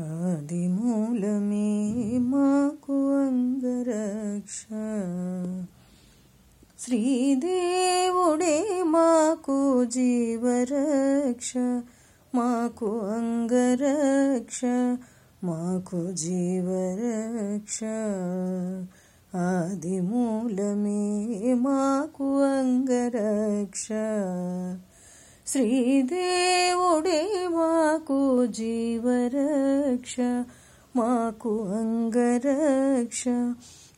ఆదిమూలమే మాకు అంగరక్ష శ్రీదేవుడే మాకు జీవరక్ష మాకు అంగరక్ష మాకు జీవరక్ష ఆదిమూలమే మాకు అంగరక్ష శ్రీదేవుడే మాకు జీవరక్ష మాకు అంగరక్ష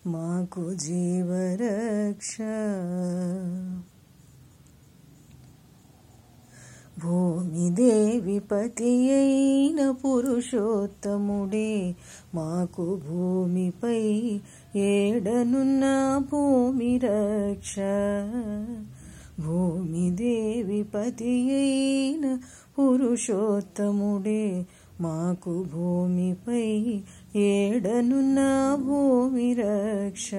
మాకు జీవరక్ష భూమిదేవి పతి అయిన పురుషోత్తముడే మాకు భూమిపై ఏడనున్న భూమి రక్ష భూమిదేవి పతి అయిన పురుషోత్తముడే మాకు భూమిపై ఏడనున్న భూమి రక్ష.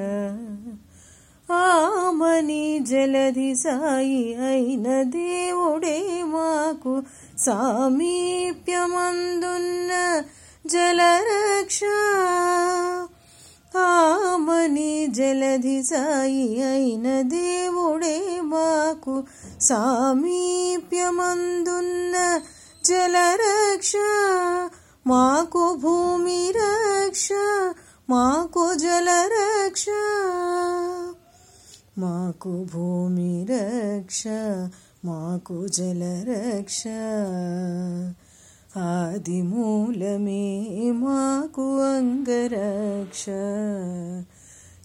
ఆమని జలధి సాయి అయిన దేవుడే మాకు సామీప్యమందున్న జలరక్ష. ఆమని జలధి సాయి అయిన దేవుడే మాకు సామీప్యమందున్న जल रक्षा माँ को भूमि रक्षा माँ को जल रक्षा माँ को भूमि रक्षा माँ को जल रक्षा। आदिमूल में माँ को अंगरक्ष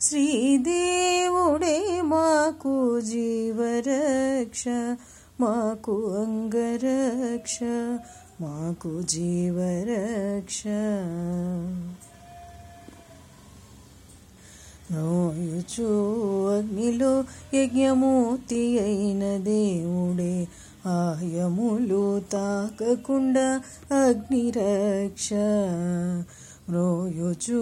श्रीदेवुडे माँ को जीवरक्षा మాకు అంగరక్ష మాకు జీవరక్ష. నోయుచు అగ్నిలో యజ్ఞమూర్తి అయిన దేవుడే ఆయములు తాకకుండా అగ్నిరక్ష. మ్రోయుచు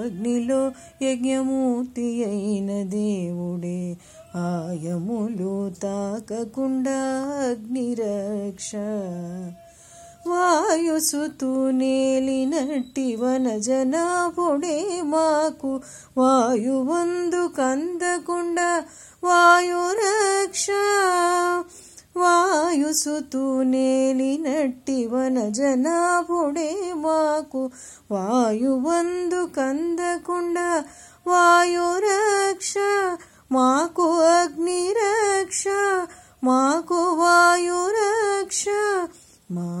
అగ్నిలో యజ్ఞమూర్తి అయిన దేవుడే ఆయములు తాకకుండా అగ్నిరక్ష వాయుసుతు నేలినట్టి వనజనాభుడే మాకు వాయువందు కందకుండా వాయురక్ష వాయుసుతు నేలినట్టి వనజనాభుడే మాకు వాయువందు కందకుండా వాయురక్ష మాకు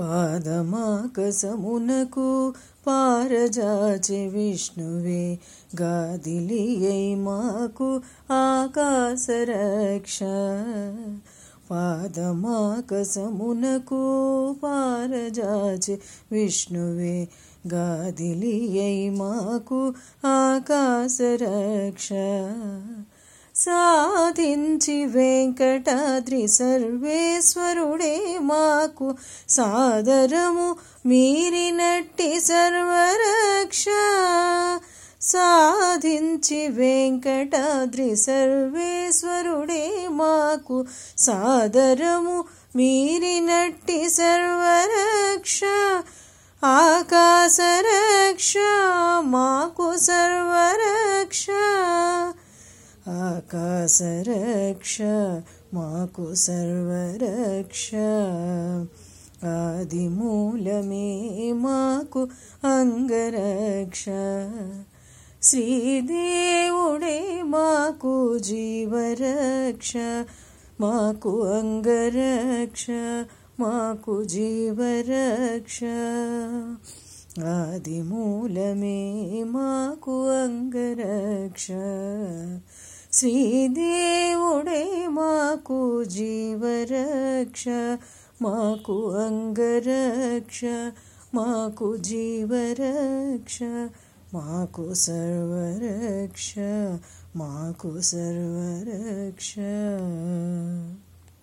పాదమాకసమునకు పారజాచె విష్ణువే గాదిలియై మాకు ఆకాశరక్ష పాదమాకసమునకు పారజాచె విష్ణువే గాదిలియై మాకు ఆకాశరక్ష సాధించి వెంకటాద్రి సర్వేశ్వరుడే మాకు సాదరము. మీరినట్టి సర్వరక్ష సాధించి వెంకటాద్రి సర్వేశ్వరుడే మాకు సాదరము. మీరినట్టి సర్వరక్ష ఆకాశరక్ష మాకు సర్వరక్ష ఆకాశరక్ష మాకు సర్వరక్ష ఆదిమూలమే మాకు అంగరక్ష శ్రీదేవుడే మాకు జీవరక్ష మాకు అంగరక్ష మాకు జీవరక్ష ఆదిమూలమే మాకు అంగరక్ష శ్రీదేవుడే మాకు జీవరక్ష మాకు అంగరక్ష మాకు జీవరక్ష మాకు సర్వరక్ష మాకు సర్వరక్ష